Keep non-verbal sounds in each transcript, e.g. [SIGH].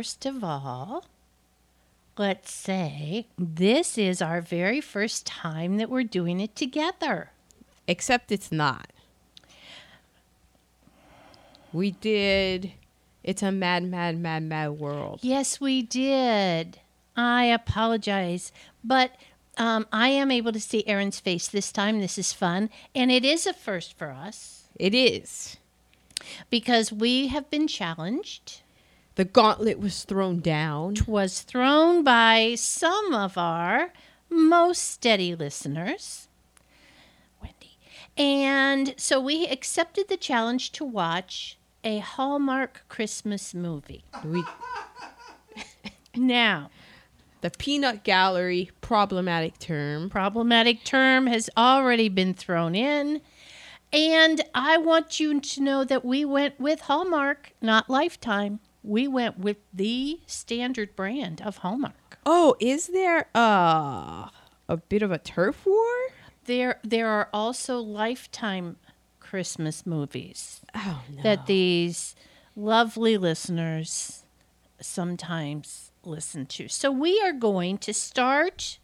first of all, let's say this is our very first time that we're doing it together. Except it's not. We did. It's a mad, mad, mad, mad world. Yes, we did. I apologize, but um, I am able to see Aaron's face this time. This is fun, and it is a first for us It is. because we have been challenged. The gauntlet was thrown down. Was thrown by some of our most steady listeners, Wendy, and so we accepted the challenge to watch a Hallmark Christmas movie. We, [LAUGHS] Now, the peanut gallery, problematic term. problematic term has already been thrown in. And I want you to know that we went with Hallmark, not Lifetime. We went with the standard brand of Hallmark. Oh, is there uh, a bit of a turf war? There there are also Lifetime Christmas movies Oh, no. that these lovely listeners sometimes listen to. So we are going to start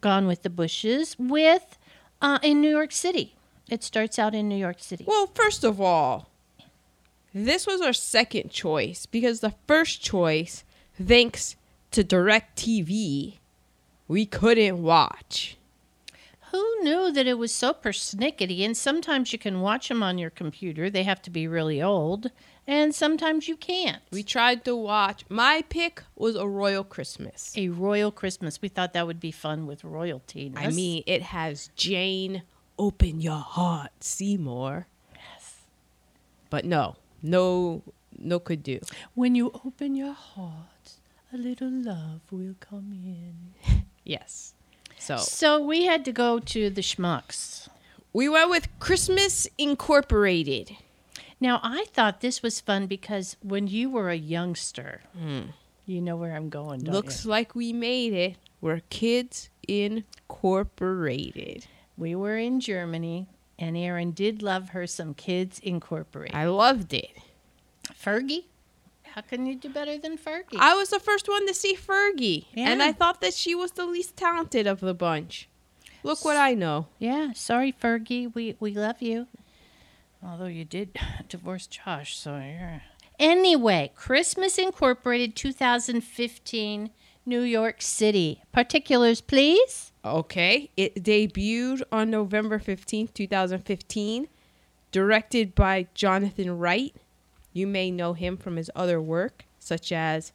Gone with the Bushes with uh, in New York City. It starts out in New York City. Well, first of all, this was our second choice because the first choice, thanks to DirecTV, we couldn't watch. Who knew that it was so persnickety? And sometimes you can watch them on your computer. They have to be really old. And sometimes you can't. We tried to watch. My pick was A Royal Christmas. a royal Christmas. We thought that would be fun with royalty. I mean, it has Jane, open your heart, Seymour. yes. But no, no, no could do. When you open your heart, a little love will come in. [LAUGHS] Yes. So So we had to go to the schmucks. we went with Christmas Incorporated. Now, I thought this was fun because when you were a youngster, hmm. you know where I'm going, don't Looks you? like we made it. We're Kids Incorporated. We were in Germany, and Aaron did love her some Kids Incorporated. I loved it. Fergie? How can you do better than Fergie? I was the first one to see Fergie, and I thought that she was the least talented of the bunch. Look what I know. yeah, sorry, Fergie. We we love you. Although you did [LAUGHS] divorce Josh, so yeah. Anyway, Christmas Incorporated 2015, New York City. Particulars, please. Okay, it debuted on November 15th, 2015, directed by Jonathan Wright. You may know him from his other work, such as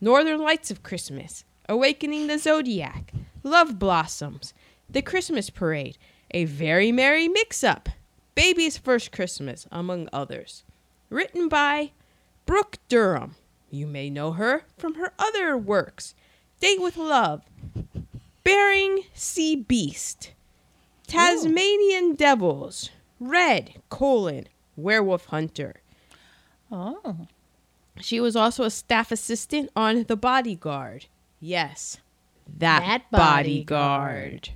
Northern Lights of Christmas, Awakening the Zodiac, Love Blossoms, The Christmas Parade, A Very Merry Mix Up, Baby's First Christmas, among others. Written by Brooke Durham. You may know her from her other works Date with Love, Bering Sea Beast, Tasmanian Devils, Red, colon, Werewolf Hunter. Oh, She was also a staff assistant on The Bodyguard. Yes, that, That bodyguard. Bodyguard.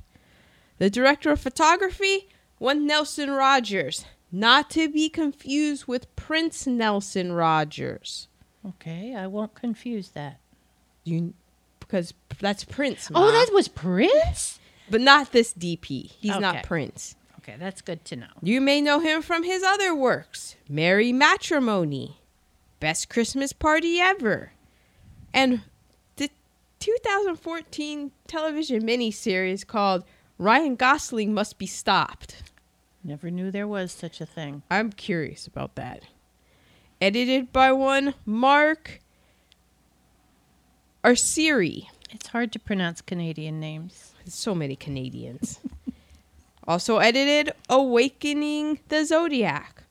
The director of photography, one Nelson Rogers, not to be confused with Prince Nelson Rogers. okay. I won't confuse that. You, because that's Prince. Oh, that was Prince? but not this DP. He's not Prince. Okay, that's good to know. You may know him from his other works Merry Matrimony, Best Christmas Party Ever, and the 2014 television miniseries called Ryan Gosling Must Be Stopped. Never knew there was such a thing. I'm curious about that. Edited by one Mark Arceri. It's hard to pronounce Canadian names. So many Canadians. [LAUGHS] also edited Awakening the Zodiac.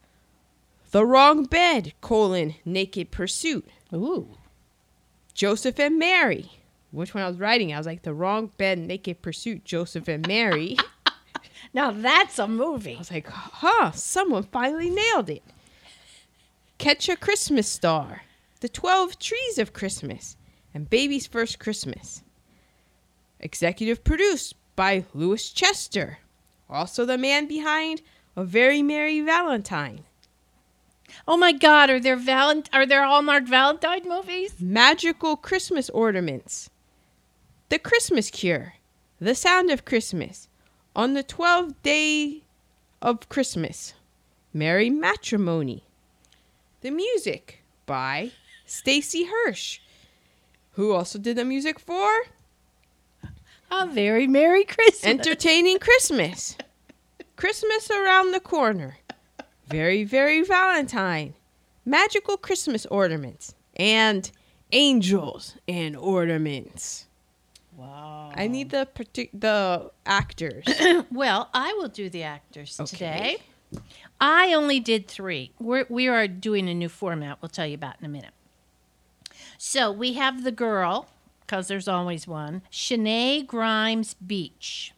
The Wrong Bed, colon, Naked Pursuit. Ooh. Joseph and Mary. Which one I was writing, I was like, The Wrong Bed, Naked Pursuit, Joseph and Mary. [LAUGHS] Now that's a movie. I was like, huh, someone finally nailed it. Catch a Christmas Star. The 12 Trees of Christmas. And Baby's First Christmas. Executive produced by Lewis Chesler. Also the man behind A Very Merry Valentine. Oh my God! Are there valent? Are there Hallmark Valentine movies? Magical Christmas ornaments. The Christmas Cure. The Sound of Christmas. On the 12th day of Christmas. Merry Matrimony. The music by Stacy Hirsch, who also did the music for A very Merry Christmas. Entertaining Christmas. Christmas around the corner. Very, very Valentine. Magical Christmas ornaments. And angels and ornaments. wow. I need the partic- the actors. [COUGHS] Well, I will do the actors Okay. today. I only did three. We're, we are doing a new format. We'll tell you about in a minute. So we have the girl, because there's always one, Shenae Grimes Beech.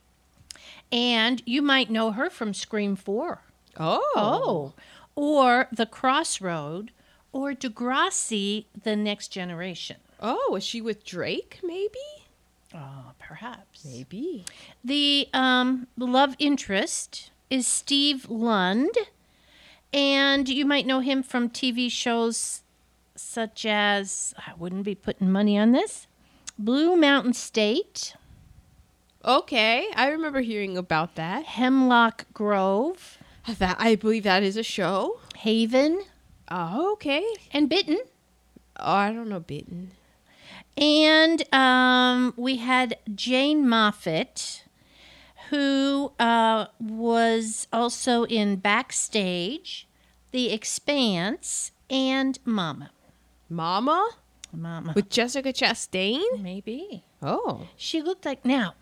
And you might know her from Scream 4. Oh. Oh. Or The Crossroad, or Degrassi, The Next Generation. Oh, is she with Drake? Maybe. Oh, perhaps. Maybe. The um, love interest is Steve Lund, and you might know him from TV shows such as I wouldn't be putting money on this. Blue Mountain State, Okay, I remember hearing about that. Hemlock Grove, That I believe that is a show. Haven, Oh, okay. and Bitten. Oh, I don't know Bitten. And um, we had Jane Moffat, who uh, was also in Backstage, The Expanse, and Mama. Mama Mama. with Jessica Chastain. Maybe. Oh, She looked like. Now,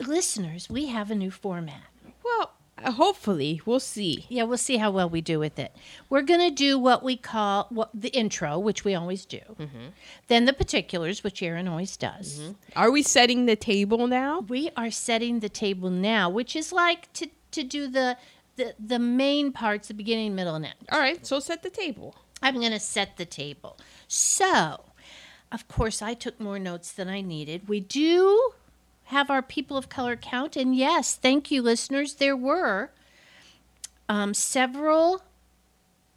listeners, we have a new format. well, uh, hopefully we'll see. Yeah, we'll see how well we do with it. We're going to do what we call what the intro, which we always do. Then the particulars, which Aaron always does. Are we setting the table now? We are setting the table now, which is like to, to do the, the the main parts, the beginning, middle, and end. All right, so set the table. I'm going to set the table. So, of course, I took more notes than I needed. We do have our people of color count, and yes, thank you, listeners. There were um, several,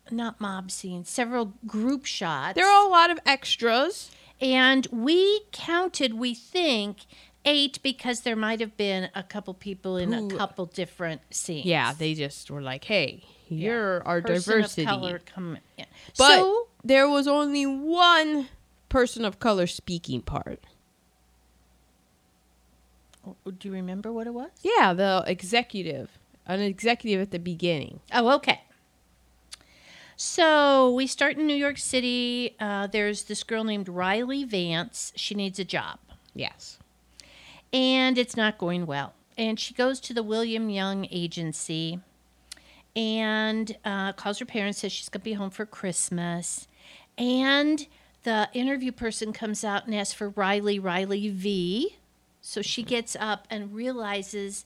not mob scenes, several group shots. There are a lot of extras. And we counted, we think, eight because there might have been a couple people in Who- a couple different scenes. Yeah, they just were like, "Hey, Yeah. you're our Person diversity." Of color come, yeah. But so, there was only one person of color speaking part. do you remember what it was? Yeah, the executive, an executive at the beginning. Oh, okay. So we start in New York City. Uh, there's this girl named Riley Vance. She needs a job, Yes. and it's not going well. And she goes to the William Young Agency and uh, calls her parents, says she's going to be home for Christmas. And the interview person comes out and asks for Riley, Riley V. So she gets up and realizes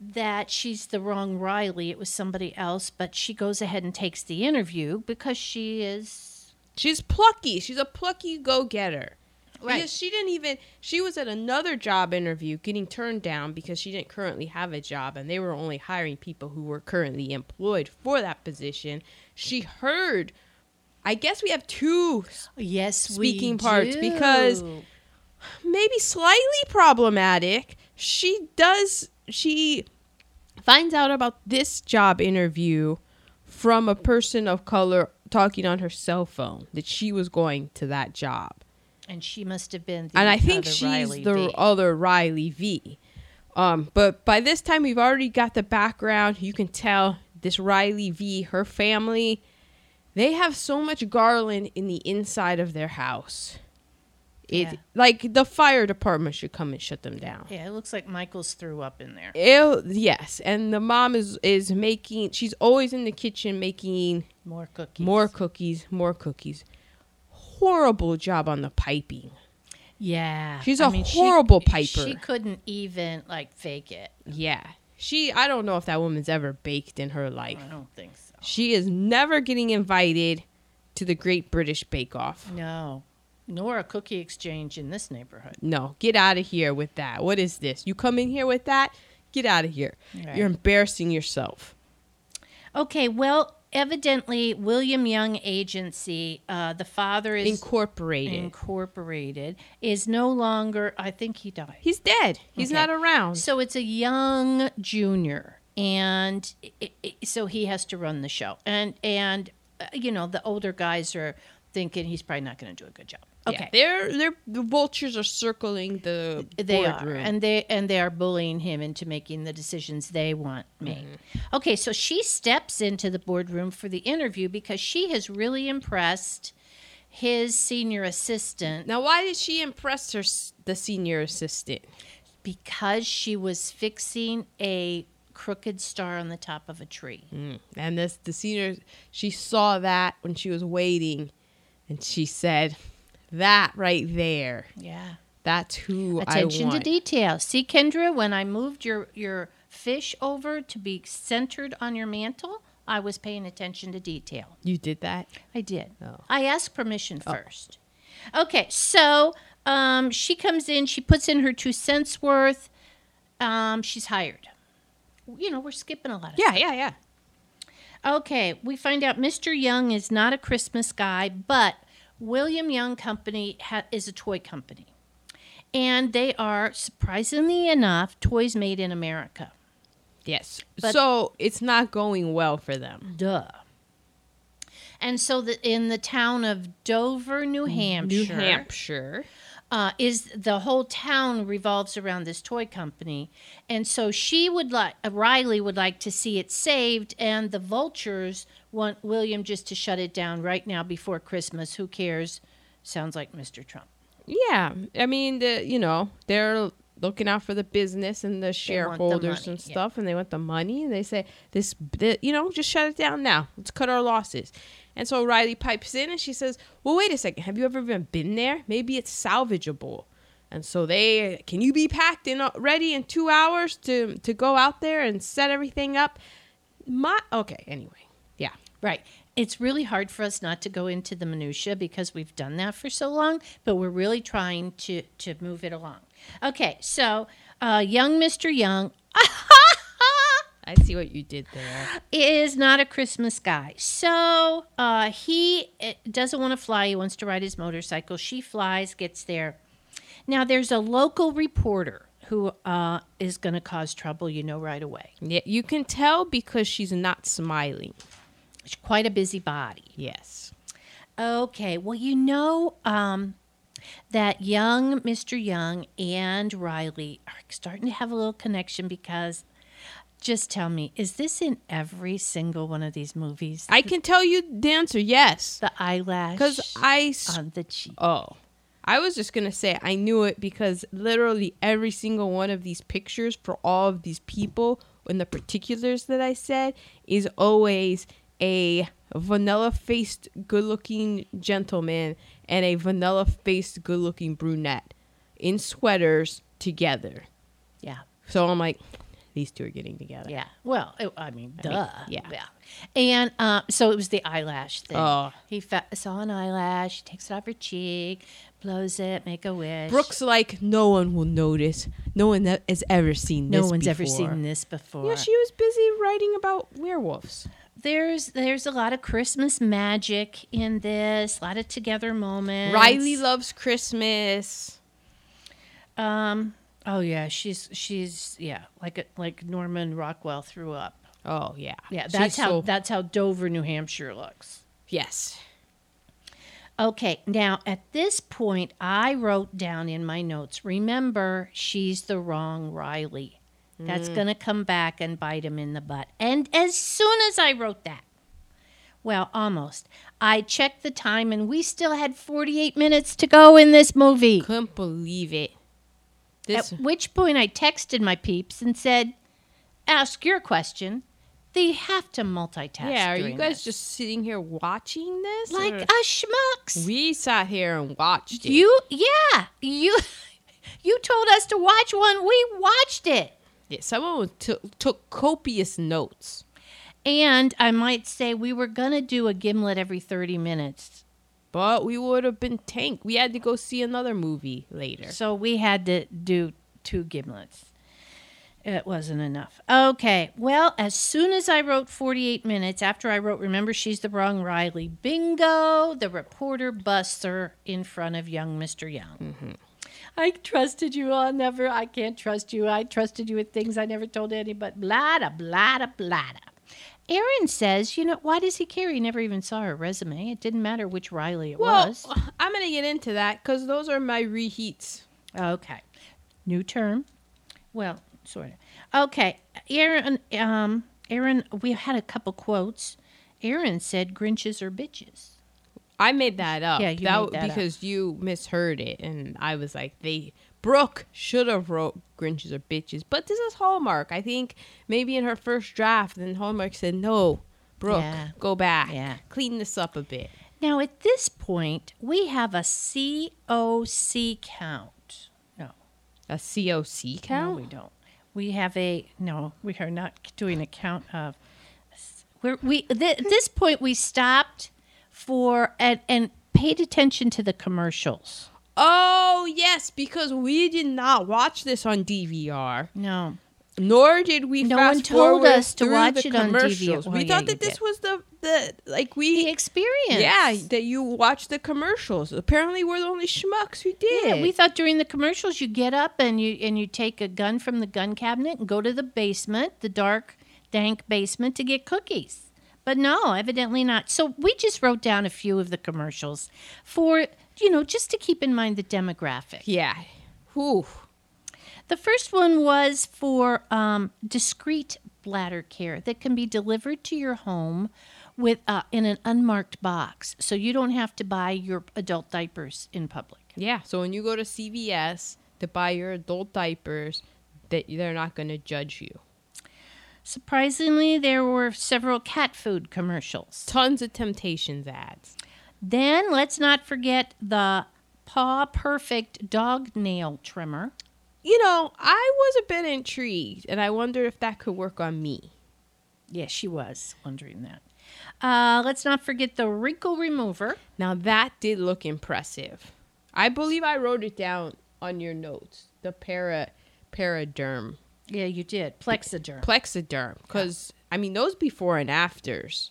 that she's the wrong Riley. It was somebody else, but she goes ahead and takes the interview because she is. She's plucky. She's a plucky go-getter. Right. Because she didn't even she was at another job interview getting turned down because she didn't currently have a job and they were only hiring people who were currently employed for that position. She heard I guess we have two Yes, Speaking parts, do. because- maybe slightly problematic. She does she finds out about this job interview from a person of color talking on her cell phone that she was going to that job. And she must have been. The and I think other she's Riley the V. other Riley V. Um, but by this time we've already got the background. You can tell this Riley V, her family, they have so much garland in the inside of their house. It Yeah. like the fire department should come and shut them down. Yeah, it looks like Michael's threw up in there. Ew, yes, and the mom is is making. She's always in the kitchen making More cookies. more cookies, more cookies. Horrible job on the piping. Yeah. She's a a horrible piper. She couldn't even like fake it. Yeah. She I don't know if that woman's ever baked in her life. I don't think so. She is never getting invited to the Great British Bake Off. No. Nor a cookie exchange in this neighborhood. No, get out of here with that. What is this? You come in here with that? Get out of here. Right. You're embarrassing yourself. Okay, well, evidently, William Young Agency, uh, the father is Incorporated. incorporated, is no longer. I think he died. He's dead. He's Okay. not around. So it's a young junior, and i i so he has to run the show. And and uh, you know the older guys are thinking he's probably not going to do a good job. Okay, Yeah, they're they're the vultures are circling the they are, boardroom. and they and they are bullying him into making the decisions they want made. Mm-hmm. Okay, so she steps into the boardroom for the interview because she has really impressed his senior assistant now, why did she impress her the senior assistant? because she was fixing a crooked star on the top of a tree. Mm. And this the senior she saw that when she was waiting, and she said, "That right there, Yeah. that's who Attention to detail. See, Kendra, when I moved your your fish over to be centered on your mantle, I was paying attention to detail. you did that. I did. Oh. I asked permission first. Okay, so um, she comes in, she puts in her two cents worth. Um, she's hired. You know, we're skipping a lot of Yeah, yeah, yeah. Okay, we find out Mr. Young is not a Christmas guy, but William Young Company ha- is a toy company. And they are, surprisingly enough, toys made in America. Yes. But- so it's not going well for them. Duh. And so the, in the town of Dover, New Hampshire, New Hampshire. Uh, is the whole town revolves around this toy company, and so she would like uh, Riley would like to see it saved, and the vultures want William just to shut it down right now before Christmas. Who cares? Sounds like Mr. Trump. Yeah, I mean, the you know they're looking out for the business and the the shareholders money, and yeah. stuff, and they want the money, and they say this, the, you know, just shut it down now. Let's cut our losses. And so Riley pipes in and she says, "Well, wait a second. Have you ever even been there? Maybe it's salvageable." And so they, can you be packed and uh, ready in two hours to to go out there and set everything up? My okay. Anyway, yeah. Right. It's really hard for us not to go into the minutia because we've done that for so long, but we're really trying to to move it along. Okay, so uh, young Mr. Young [LAUGHS] I see what you did there. is not a Christmas guy. So uh, he uh, doesn't want to fly. He wants to ride his motorcycle. She flies, gets there. Now, there's a local reporter who uh, is going to cause trouble, you know, right away. Yeah, you can tell because she's not smiling. She's quite a busybody. Yes. Okay, well, you know um, that young Mr. Young and Riley are starting to have a little connection because just tell me, is this in every single one of these movies? I can tell you the answer, yes. the eyelash Because I. s- on the cheek. oh. I was just going to say I knew it because literally every single one of these pictures for all of these people and the particulars that I said is always a vanilla faced good looking gentleman and a vanilla faced good looking brunette in sweaters together. Yeah. So I'm like, these two are getting together. Yeah. Well, it, I mean, duh. yeah. Yeah. And uh, so it was the eyelash thing. Oh. He fa- saw an eyelash, She takes it off her cheek, blows it, make a wish. Brooks like no one will notice. No one that has ever seen this before. no one's ever seen this before. Yeah, she was busy writing about werewolves. There's there's a lot of Christmas magic in this, a lot of together moments. Riley loves Christmas. Um. Oh yeah, she's she's yeah, like a, like Norman Rockwell threw up. Oh yeah, Yeah, She's that's how so- that's how Dover, New Hampshire looks. yes. Okay, now at this point, I wrote down in my notes remember, she's the wrong Riley. That's mm. going to come back and bite him in the butt. And as soon as I wrote that, well, almost, I checked the time and we still had 48 minutes to go in this movie. Couldn't believe it. This At which point I texted my peeps and said, Ask your question. They have to multitask. yeah. Are you guys this. just sitting here watching this? like or- us schmucks? we sat here and watched it. You, yeah, you, [LAUGHS] you told us to watch one. We watched it, yeah, someone took took copious notes. and I might say we were gonna do a gimlet every thirty minutes, But we would have been tanked. We had to go see another movie later. so we had to do two gimlets. It wasn't enough. Okay. Well, as soon as I wrote 48 minutes, after I wrote Remember She's the Wrong Riley, bingo, the reporter busts her in front of young Mr. Young. Mm-hmm. I trusted you. I'll never, I can't trust you. I trusted you with things I never told anybody. Blah, da, blah, da, blah, da. Aaron says, you know, why does he care? He never even saw her resume. It didn't matter which Riley it Well, was. I'm gonna get into that because those are my reheats. Okay. New term. Well, sort of. Okay. Aaron, um, Aaron, we had a couple quotes. Aaron said Grinches are bitches. I made that up. Yeah, you that, made that up. because you misheard it, and I was like, they Brooke should have wrote Grinches or bitches, but this is Hallmark. I think maybe in her first draft, then Hallmark said, no, Brooke, Yeah. go back, Yeah. clean this up a bit. Now, at this point, we have a COC count. No, A COC no, we don't. We have a, no, we are not doing a count of. We're, we th- at this point, we stopped for, and, and paid attention to the commercials. Oh yes, because we did not watch this on DVR. No. Nor did we No fast one told us to watch the it on DVR. commercials. Well, we yeah, thought that this did. was the the like The we experience. yeah that you watch the commercials. Apparently, we're the only schmucks who did. Yeah, we thought during the commercials you get up and you and you take a gun from the gun cabinet and go to the basement, the dark, dank basement to get cookies. But no, evidently not. So we just wrote down a few of the commercials for, you know, just to keep in mind the demographic. yeah. Whew. The first one was for um, discreet bladder care that can be delivered to your home with uh, in an unmarked box, so you don't have to buy your adult diapers in public. Yeah. So when you go to CVS to buy your adult diapers, that they're not going to judge you. Surprisingly, there were several cat food commercials. Tons of Temptations ads. Then let's not forget the Paw Perfect dog nail trimmer. You know, I was a bit intrigued, and I wondered if that could work on me. Yes, she was wondering that. Uh, let's not forget the wrinkle remover. Now that did look impressive. I believe I wrote it down on your notes. The para paraderm Yeah, you did. Plexiderm. plexiderm because I mean those before and afters.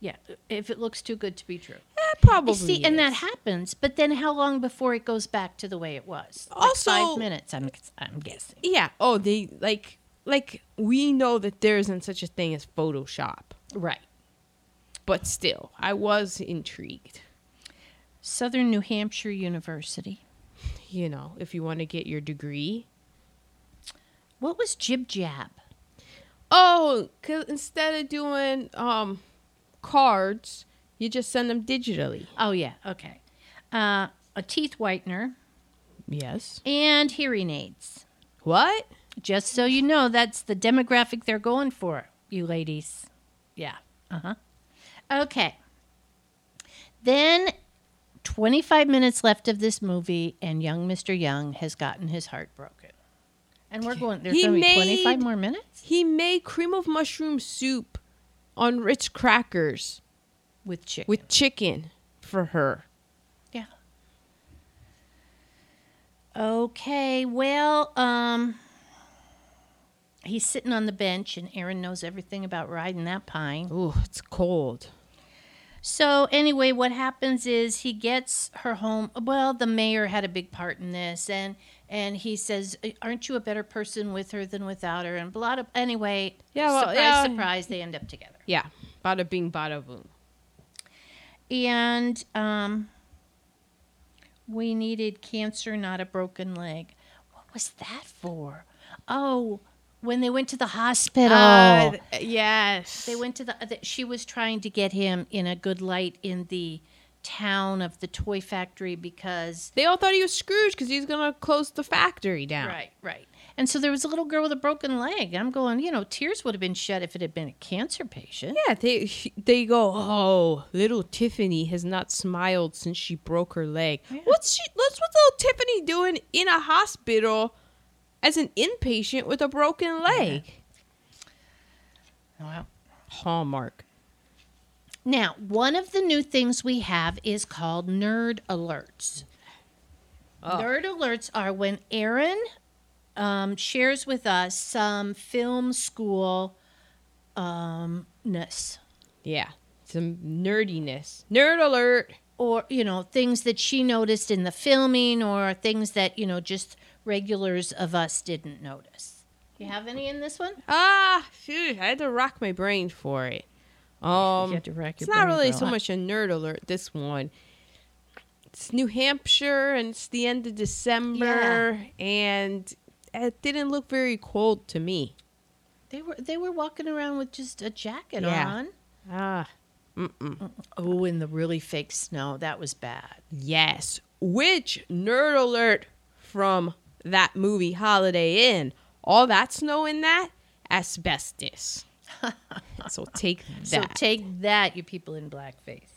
yeah, if it looks too good to be true. Eh, probably. You see, and that happens, but then how long before it goes back to the way it was? Like Also- five minutes, I'm, I'm guessing. yeah. Oh, they like like we know that there isn't such a thing as Photoshop, Right. but still, I was intrigued. Southern New Hampshire University. You know, if you want to get your degree. What was Jib Jab? Oh, cause instead of doing um cards, you just send them digitally. Oh, yeah, okay. Uh, a teeth whitener Yes. and hearing aids. What? Just so you know, that's the demographic they're going for, you ladies. Yeah. Uh huh. Okay. Then 25 minutes left of this movie, and young Mr. Young has gotten his heart broken. And we're going, there's He going to be 25 more minutes He made cream of mushroom soup on Ritz crackers with chicken. with chicken for her. Yeah. Okay, well, um he's sitting on the bench and Aaron knows everything about riding that pine. Ooh, it's cold. So anyway, what happens is he gets her home. Well, the mayor had a big part in this and and he says, "Aren't you a better person with her than without her?" and blah blah. Anyway, Yeah, well, surprise yeah. surprise, they end up together. Yeah, bada bing, bada boom. And um we needed cancer, not a broken leg. What was that for? Oh, when they went to the hospital. Uh, yes. they went to the, the. She was trying to get him in a good light in the town of the toy factory because. They all thought he was Scrooge because he's gonna close the factory down. Right, right. And so there was a little girl with a broken leg. I'm going, you know, tears would have been shed if it had been a cancer patient. Yeah, they they go. Oh, little Tiffany has not smiled since she broke her leg. Yeah. What's she? What's what's little Tiffany doing in a hospital as an inpatient with a broken leg? Wow. Hallmark. Now, one of the new things we have is called nerd alerts. Oh. Nerd alerts are when Aaron um, shares with us some film school um, ness Yeah. Some nerdiness. Nerd alert. or you know things that she noticed in the filming or things that you know just regulars of us didn't notice. You have any in this one? Ah, phew, I had to rock my brain for it. Um, You had to rack it's not brain really for so much a nerd alert. This one, it's New Hampshire, and it's the end of December, and it didn't look very cold to me. They were they were walking around with just a jacket Yeah. on. Ah, mm-mm. Oh, and the really fake snow. That was bad. yes. Which nerd alert from that movie Holiday Inn? All that snow in that asbestos. [LAUGHS] so take that. So take that, you people in blackface.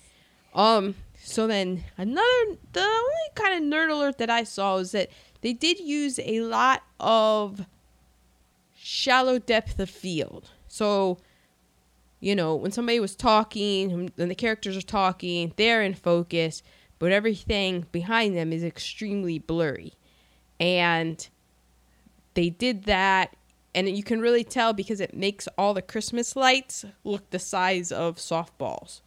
Um. So then another, the only kind of nerd alert that I saw is that they did use a lot of shallow depth of field. So, you know, when somebody was talking and the characters are talking, they're in focus, but everything behind them is extremely blurry. And they did that and you can really tell because it makes all the Christmas lights look the size of softballs.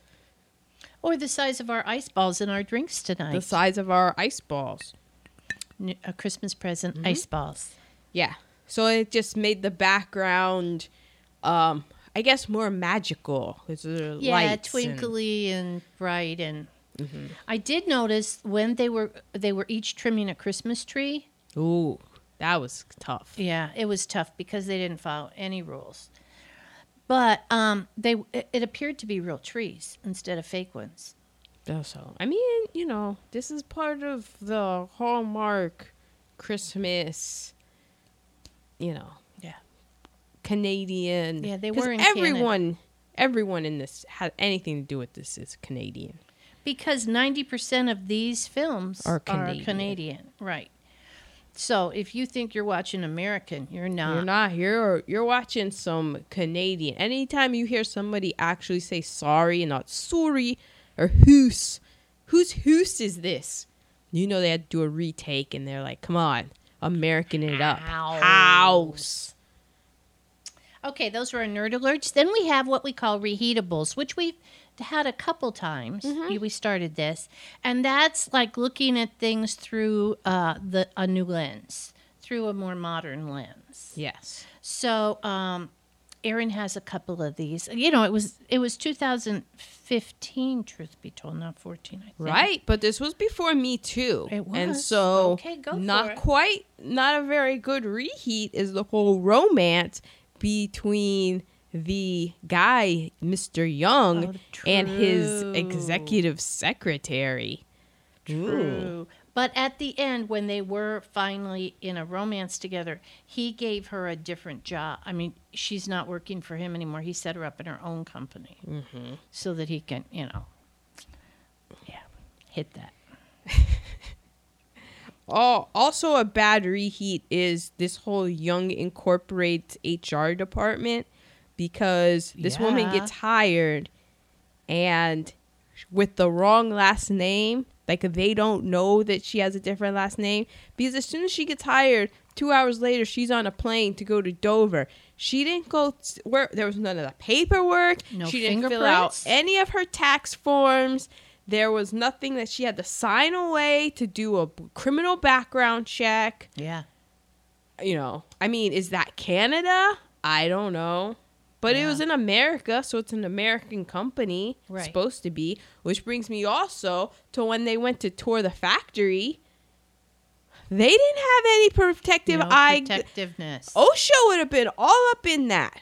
Or the size of our ice balls in our drinks tonight. the size of our ice balls. A Christmas present, Mm-hmm. ice balls. Yeah. So it just made the background, um, I guess, more magical. Yeah, lights and- twinkly and, bright and. Mm-hmm. I did notice when they were they were each trimming a Christmas tree. Ooh, that was tough. Yeah, it was tough because they didn't follow any rules. But um, they it, it appeared to be real trees instead of fake ones. So I mean, you know, this is part of the Hallmark Christmas. You know, Yeah. Canadian. Yeah, they were in Canada. everyone. Everyone in this had anything to do with this is Canadian. Because 90% of these films Are are Canadian. Canadian. Right. So if you think you're watching American, you're not. You're not you're you're watching some Canadian. Anytime you hear somebody actually say sorry and not sorry or who's whose whose is this? You know they had to do a retake and they're like, come on, American it up. House. House. Okay, those were our nerd alerts. Then we have what we call reheatables, which we've had a couple times. Mm-hmm. We started this, and that's like looking at things through uh, the a new lens, through a more modern lens. Yes. So, um, Erin has a couple of these. You know, it was it was 2015. Truth be told, not 14. I think. Right, but this was before me too. It was, And so Okay, go for not it. quite not a very good reheat is the whole romance between the guy, Mr. Young, Oh, and his executive secretary. Ooh. True. But at the end, when they were finally in a romance together, he gave her a different job. I mean, she's not working for him anymore. He set her up in her own company Mm-hmm. so that he can, you know, yeah, hit that. [LAUGHS] Oh, also a bad reheat is this whole Young Incorporates HR department because this woman gets hired and with the wrong last name, like they don't know that she has a different last name because as soon as she gets hired, 2 hours later she's on a plane to go to Dover. She didn't go t- where there was none of the paperwork. No she didn't fill out any of her tax forms. There was nothing that she had to sign away to do a criminal background check. Yeah. You know, I mean, is that Canada? I don't know. But it was in America, so it's an American company, Right. supposed to be. Which brings me also to when they went to tour the factory. They didn't have any protective no eye. protectiveness. OSHA would have been all up in that.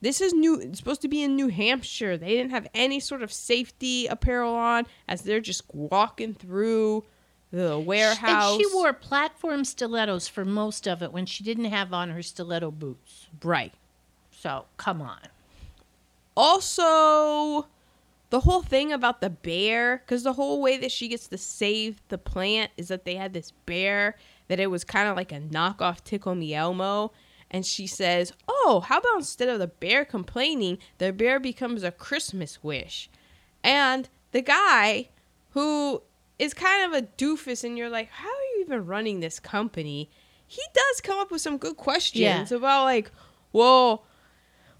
This is new. It's supposed to be in New Hampshire. They didn't have any sort of safety apparel on as they're just walking through the warehouse. And she wore platform stilettos for most of it when she didn't have on her stiletto boots. right. So come on. Also, the whole thing about the bear, because the whole way that she gets to save the plant is that they had this bear that it was kind of like a knockoff Tickle Me Elmo. And she says, Oh, how about instead of the bear complaining, the bear becomes a Christmas wish? And the guy who is kind of a doofus, and you're like, How are you even running this company? he does come up with some good questions about like, well,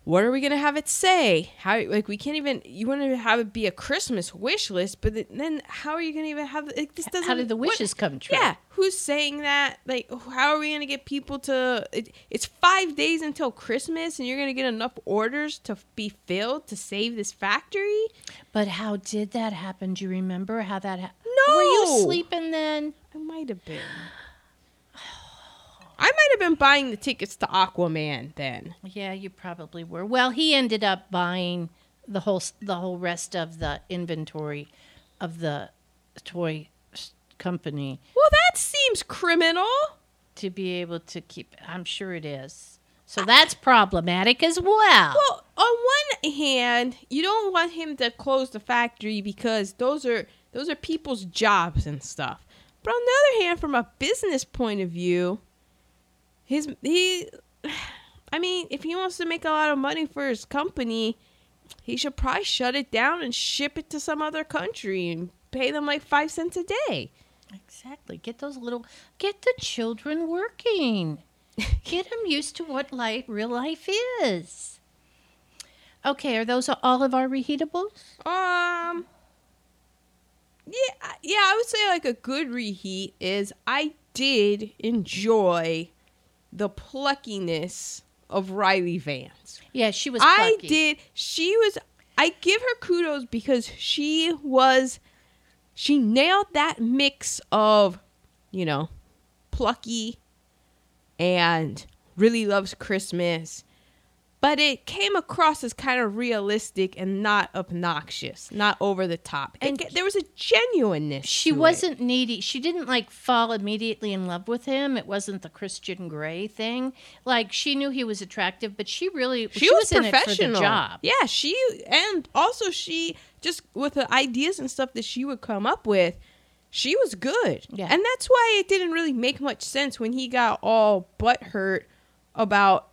what are we gonna have it say? How like we can't even you want to have it be a Christmas wish list, but then how are you gonna even have like, this? Doesn't How did the what- wishes come true? Yeah, who's saying that? Like, how are we gonna get people to? It, it's five days until Christmas, and you're gonna get enough orders to be filled to save this factory? But how did that happen? Do you remember how that happened? No, Were you sleeping then? I might have been. I might have been buying the tickets to Aquaman then. Yeah, you probably were. Well, he ended up buying the whole the whole rest of the inventory of the toy company Well, that seems criminal. to be able to keep. I'm sure it is. So that's problematic as well. Well, on one hand, you don't want him to close the factory because those are those are people's jobs and stuff. But on the other hand, from a business point of view, his he [SIGHS] I mean, if he wants to make a lot of money for his company, he should probably shut it down and ship it to some other country and pay them like 5 cents a day. Exactly. Get those little get the children working. [LAUGHS] get them used to what life real life is. Okay, are those all of our reheatables? Um. Yeah, yeah, I would say like a good reheat is I did enjoy the pluckiness of Riley Vance. Yeah, she was. I did. She was. I give her kudos because she was. She nailed that mix of, you know, plucky and really loves Christmas. But it came across as kind of realistic and not obnoxious, not over the top. And And there was a genuineness. She wasn't needy. She didn't like fall immediately in love with him. It wasn't the Christian Grey thing. Like she knew he was attractive, but she really she, was, in it for professional. job. Yeah, she and also she just with the ideas and stuff that she would come up with, she was good. Yeah. and that's why it didn't really make much sense when he got all butt hurt about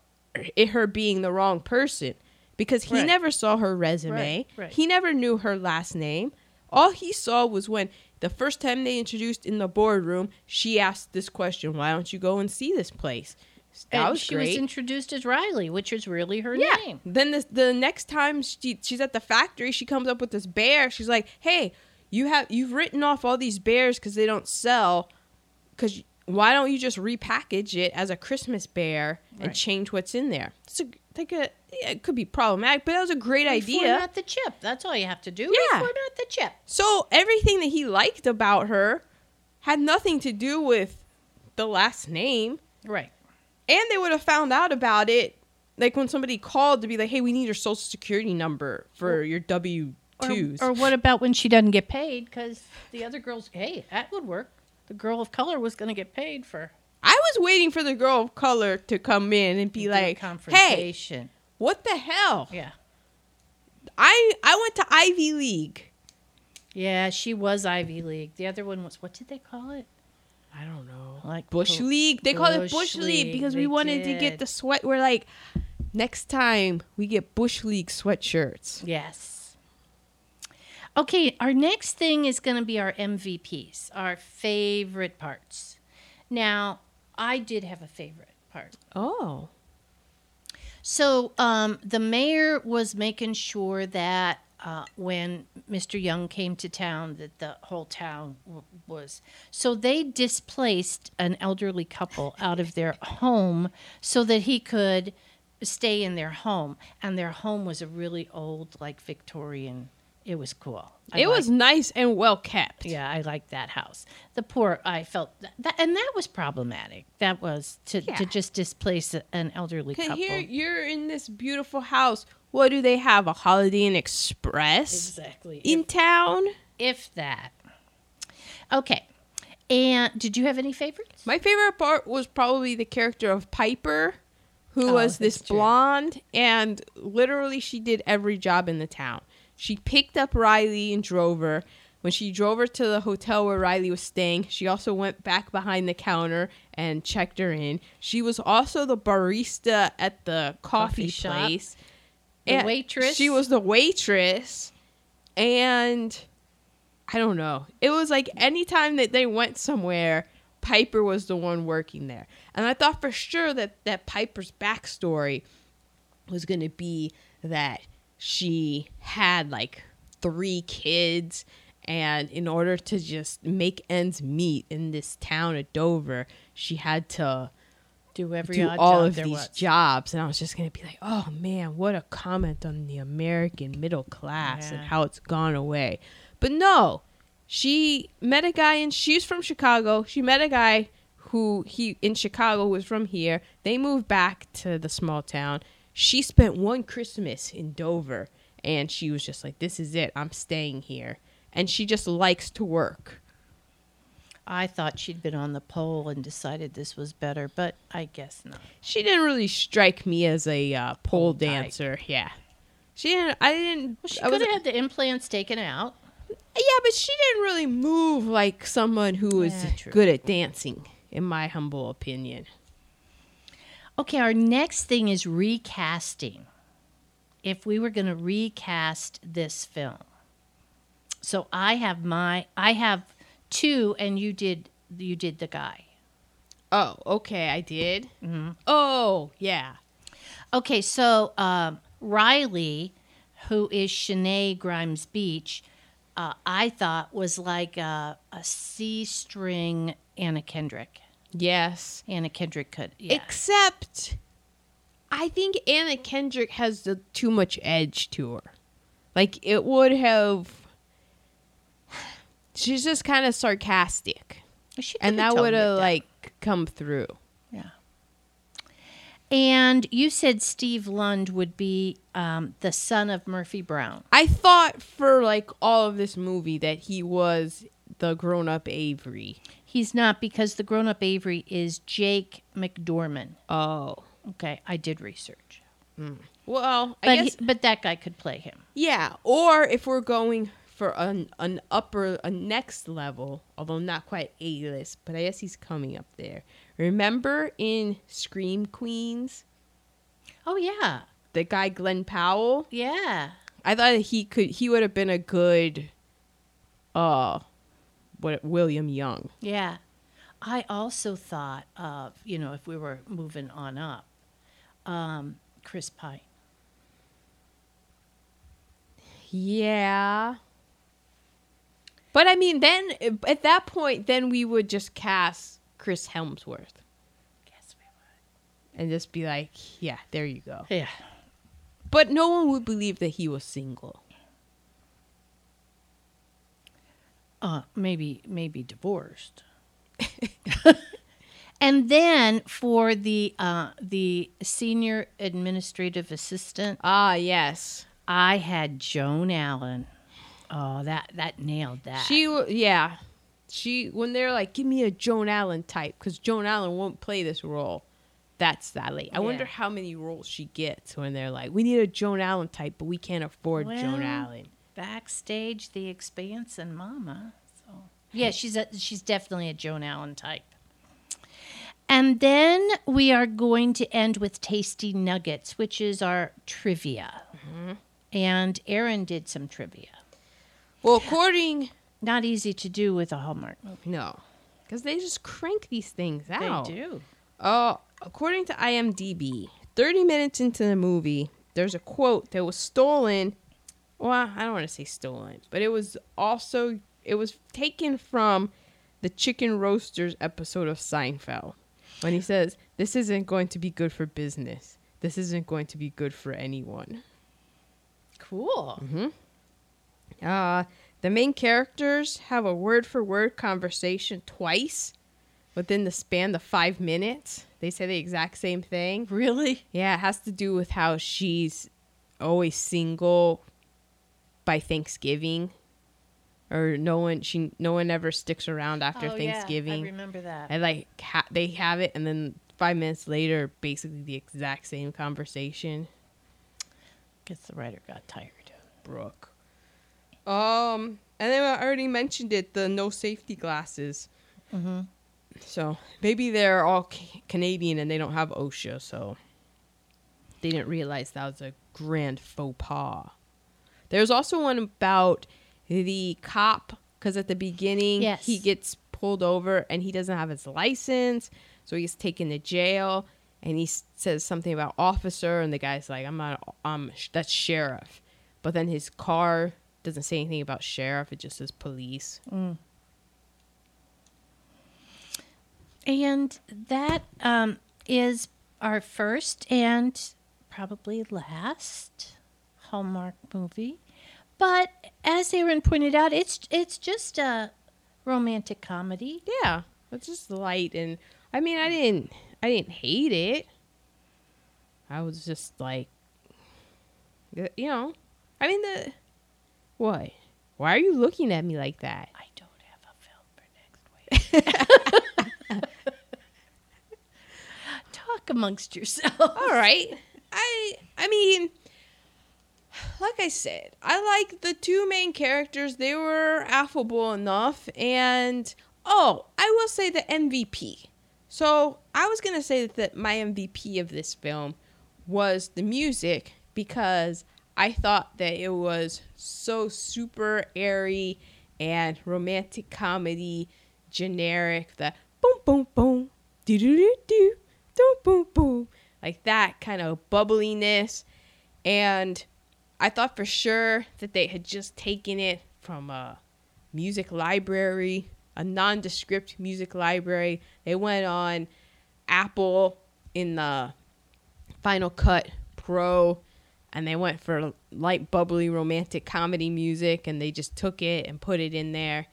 it her being the wrong person because he Right. never saw her resume. Right. He never knew her last name. All he saw was when the first time they introduced in the boardroom, she asked this question: "Why don't you go and see this place?" That and was she great. was introduced as Riley, which is really her Yeah. name. Then the the next time she she's at the factory, she comes up with this bear. She's like, "Hey, you have you've written off all these bears because they don't sell. Because why don't you just repackage it as a Christmas bear and change what's in there? It's a like a yeah, it could be problematic, but that was a great idea. Reformat the chip. That's all you have to do. Yeah. Reformat the chip. So everything that he liked about her had nothing to do with the last name. Right. And they would have found out about it like when somebody called to be like, "Hey, we need your social security number for your W Or, or what about when she doesn't get paid? Because the other girls, hey, that would work. The girl of color was going to get paid for I was waiting for the girl of color to come in and be the like, "Hey, what the hell? Yeah. I I went to Ivy League. Yeah, she was Ivy League. The other one was what did they call it? I don't know. Like Bush po- League. They call it Bush Bush League League, because we they wanted to get the sweat. We're like, next time we get Bush League sweatshirts. Yes. Okay, our next thing is going to be our MVPs, our favorite parts. Now, I did have a favorite part. Oh. So, um, the mayor was making sure that uh, when Mr. Young came to town, that the whole town w- was. So they displaced an elderly couple out of their home so that he could stay in their home, and their home was a really old, like Victorian. It was cool. I it was nice and well kept. yeah, I liked that house. The poor, I felt that, and that was problematic. That was to, Yeah. to just displace an elderly couple. here you're in this beautiful house. What do they have? A Holiday Inn Express Exactly. in town? if that. Okay. And did you have any favorites? My favorite part was probably the character of Piper, who Oh, was this true. blonde, and literally she did every job in the town. She picked up Riley and drove her. When she drove her to the hotel where Riley was staying, she also went back behind the counter and checked her in. She was also the barista at the coffee, Coffee shop. place. The And waitress? She was the waitress. And I don't know. It was like anytime that they went somewhere, Piper was the one working there. And I thought for sure that, that Piper's backstory was going to be that she had like three kids. And in order to just make ends meet in this town of Dover, she had to Do every do all of these was. jobs and i was just gonna be like oh man what a comment on the american middle class and how it's gone away but no she met a guy and she's from chicago she met a guy who he in chicago was from here they moved back to the small town she spent one christmas in dover and she was just like this is it i'm staying here and she just likes to work I thought she'd been on the pole and decided this was better, but I guess not. She didn't really strike me as a uh, pole dancer. Yeah, she didn't. I didn't. Well, she could have had the implants taken out. Yeah, but she didn't really move like someone who was Yeah, good at dancing, in my humble opinion. Okay, our next thing is recasting. If we were going to recast this film. So I have my I have two and you did you did the guy. Oh, okay, I did. Mm-hmm. Oh, yeah. Okay, so um, Riley, who is Shenae Grimes Beech, uh, I thought was like a, a C string Anna Kendrick. Yes. Anna Kendrick could, yeah. Except, I think Anna Kendrick has the, too much edge to her. Like it would have. [SIGHS] She's just kind of sarcastic, and that would have like come through. Yeah. And you said Steve Lund would be um, the son of Murphy Brown. I thought for like all of this movie that he was the grown-up Avery. He's not because the grown up Avery is Jake McDorman. Oh. Okay, I did research. Well, I But, guess he, but that guy could play him. yeah. Or if we're going for an an upper a next level, although not quite A list, but I guess he's coming up there. Remember in Scream Queens, Oh, yeah. the guy Glen Powell? Yeah. I thought he could he would have been a good uh what William Young. Yeah. I also thought of, you know, if we were moving on up, um, Chris Pine. Yeah. But I mean, then at that point, then we would just cast Chris Hemsworth Guess we would. and just be like, yeah, there you go. Yeah. But no one would believe that he was single. Uh, maybe maybe divorced. [LAUGHS] and then for the uh, the senior administrative assistant, Ah, yes. I had Joan Allen. Oh, that that nailed that. She, yeah. She, when they're like, give me a Joan Allen type, because Joan Allen won't play this role. That's Sally. I wonder how many roles she gets when they're like, we need a Joan Allen type, but we can't afford Joan Allen. Backstage, The Expanse, and Mama. So yeah, she's a, she's definitely a Joan Allen type. And then we are going to end with Tasty Nuggets, which is our trivia. And Aaron did some trivia. Well, according Not easy to do with a Hallmark movie. No, because they just crank these things out. They do. Uh, according to IMDb, 30 minutes into the movie, there's a quote that was stolen. Well, I don't want to say stolen, but it was also it was taken from the Chicken Roasters episode of Seinfeld when he says, "This isn't going to be good for business. This isn't going to be good for anyone." Cool. Uh, the main characters have a word for word conversation twice within the span of five minutes. They say the exact same thing. Really? Yeah, it has to do with how she's always single by Thanksgiving. Or no one she no one ever sticks around after Oh, yeah, I Thanksgiving. remember that. and like ha- they have it and then 5 minutes later basically the exact same conversation. Guess the writer got tired. Brooke. Um, and then I already mentioned it, the no safety glasses. Mm-hmm. So maybe they're all ca- Canadian and they don't have OSHA, so they didn't realize that was a grand faux pas. There's also one about the cop, because at the beginning Yes. he gets pulled over and he doesn't have his license, so he's taken to jail. And he says something about officer, and the guy's like, "I'm not. I'm that's sheriff." But then his car doesn't say anything about sheriff; it just says police. And that um, is our first and probably last Hallmark movie. But as Aaron pointed out, it's it's just a romantic comedy. Yeah, it's just light, and I mean, I didn't, I didn't hate it. I was just like, you know, I mean the, what? Why are you looking at me like that? I don't have a film for next week. [LAUGHS] Talk amongst yourselves. All right, I, I mean, like I said, I like the two main characters. They were affable enough, and oh, I will say the MVP. So I was gonna say that my MVP of this film was the music because I thought that it was so super airy and romantic comedy, generic. The boom boom boom, do do do do, boom boom boom, like that kind of bubbliness, and I thought for sure that they had just taken it from a music library, a nondescript music library. They went on Apple in the Final Cut Pro and they went for light, bubbly, romantic comedy music and they just took it and put it in there.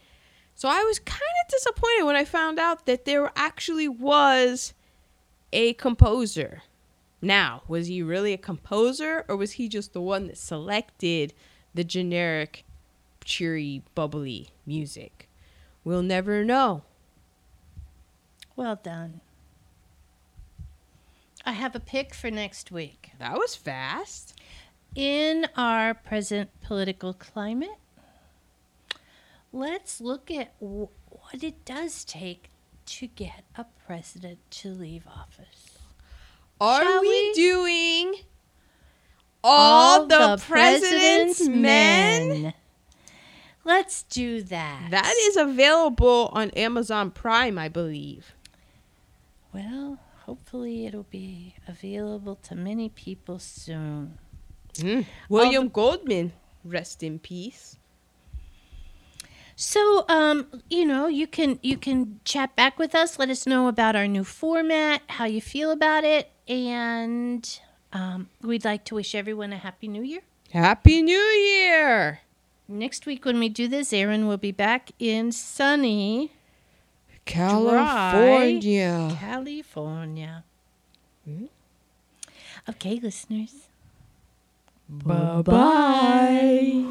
So I was kind of disappointed when I found out that there actually was a composer. Now, was he really a composer or was he just the one that selected the generic, cheery, bubbly music? We'll never know. Well done. I have a pick for next week. That was fast. In our present political climate, let's look at w- what it does take to get a president to leave office. Are Shall we, we? doing all, the, president's, men? Let's do that. That is available on Amazon Prime, I believe. Well, hopefully it'll be available to many people soon. William Goldman, rest in peace. So, um, you know, you can you can chat back with us. Let us know about our new format, how you feel about it, and um, we'd like to wish everyone a happy New Year. Happy New Year! Next week, when we do this, Aaron will be back in sunny California. California. Okay, listeners. Bye bye.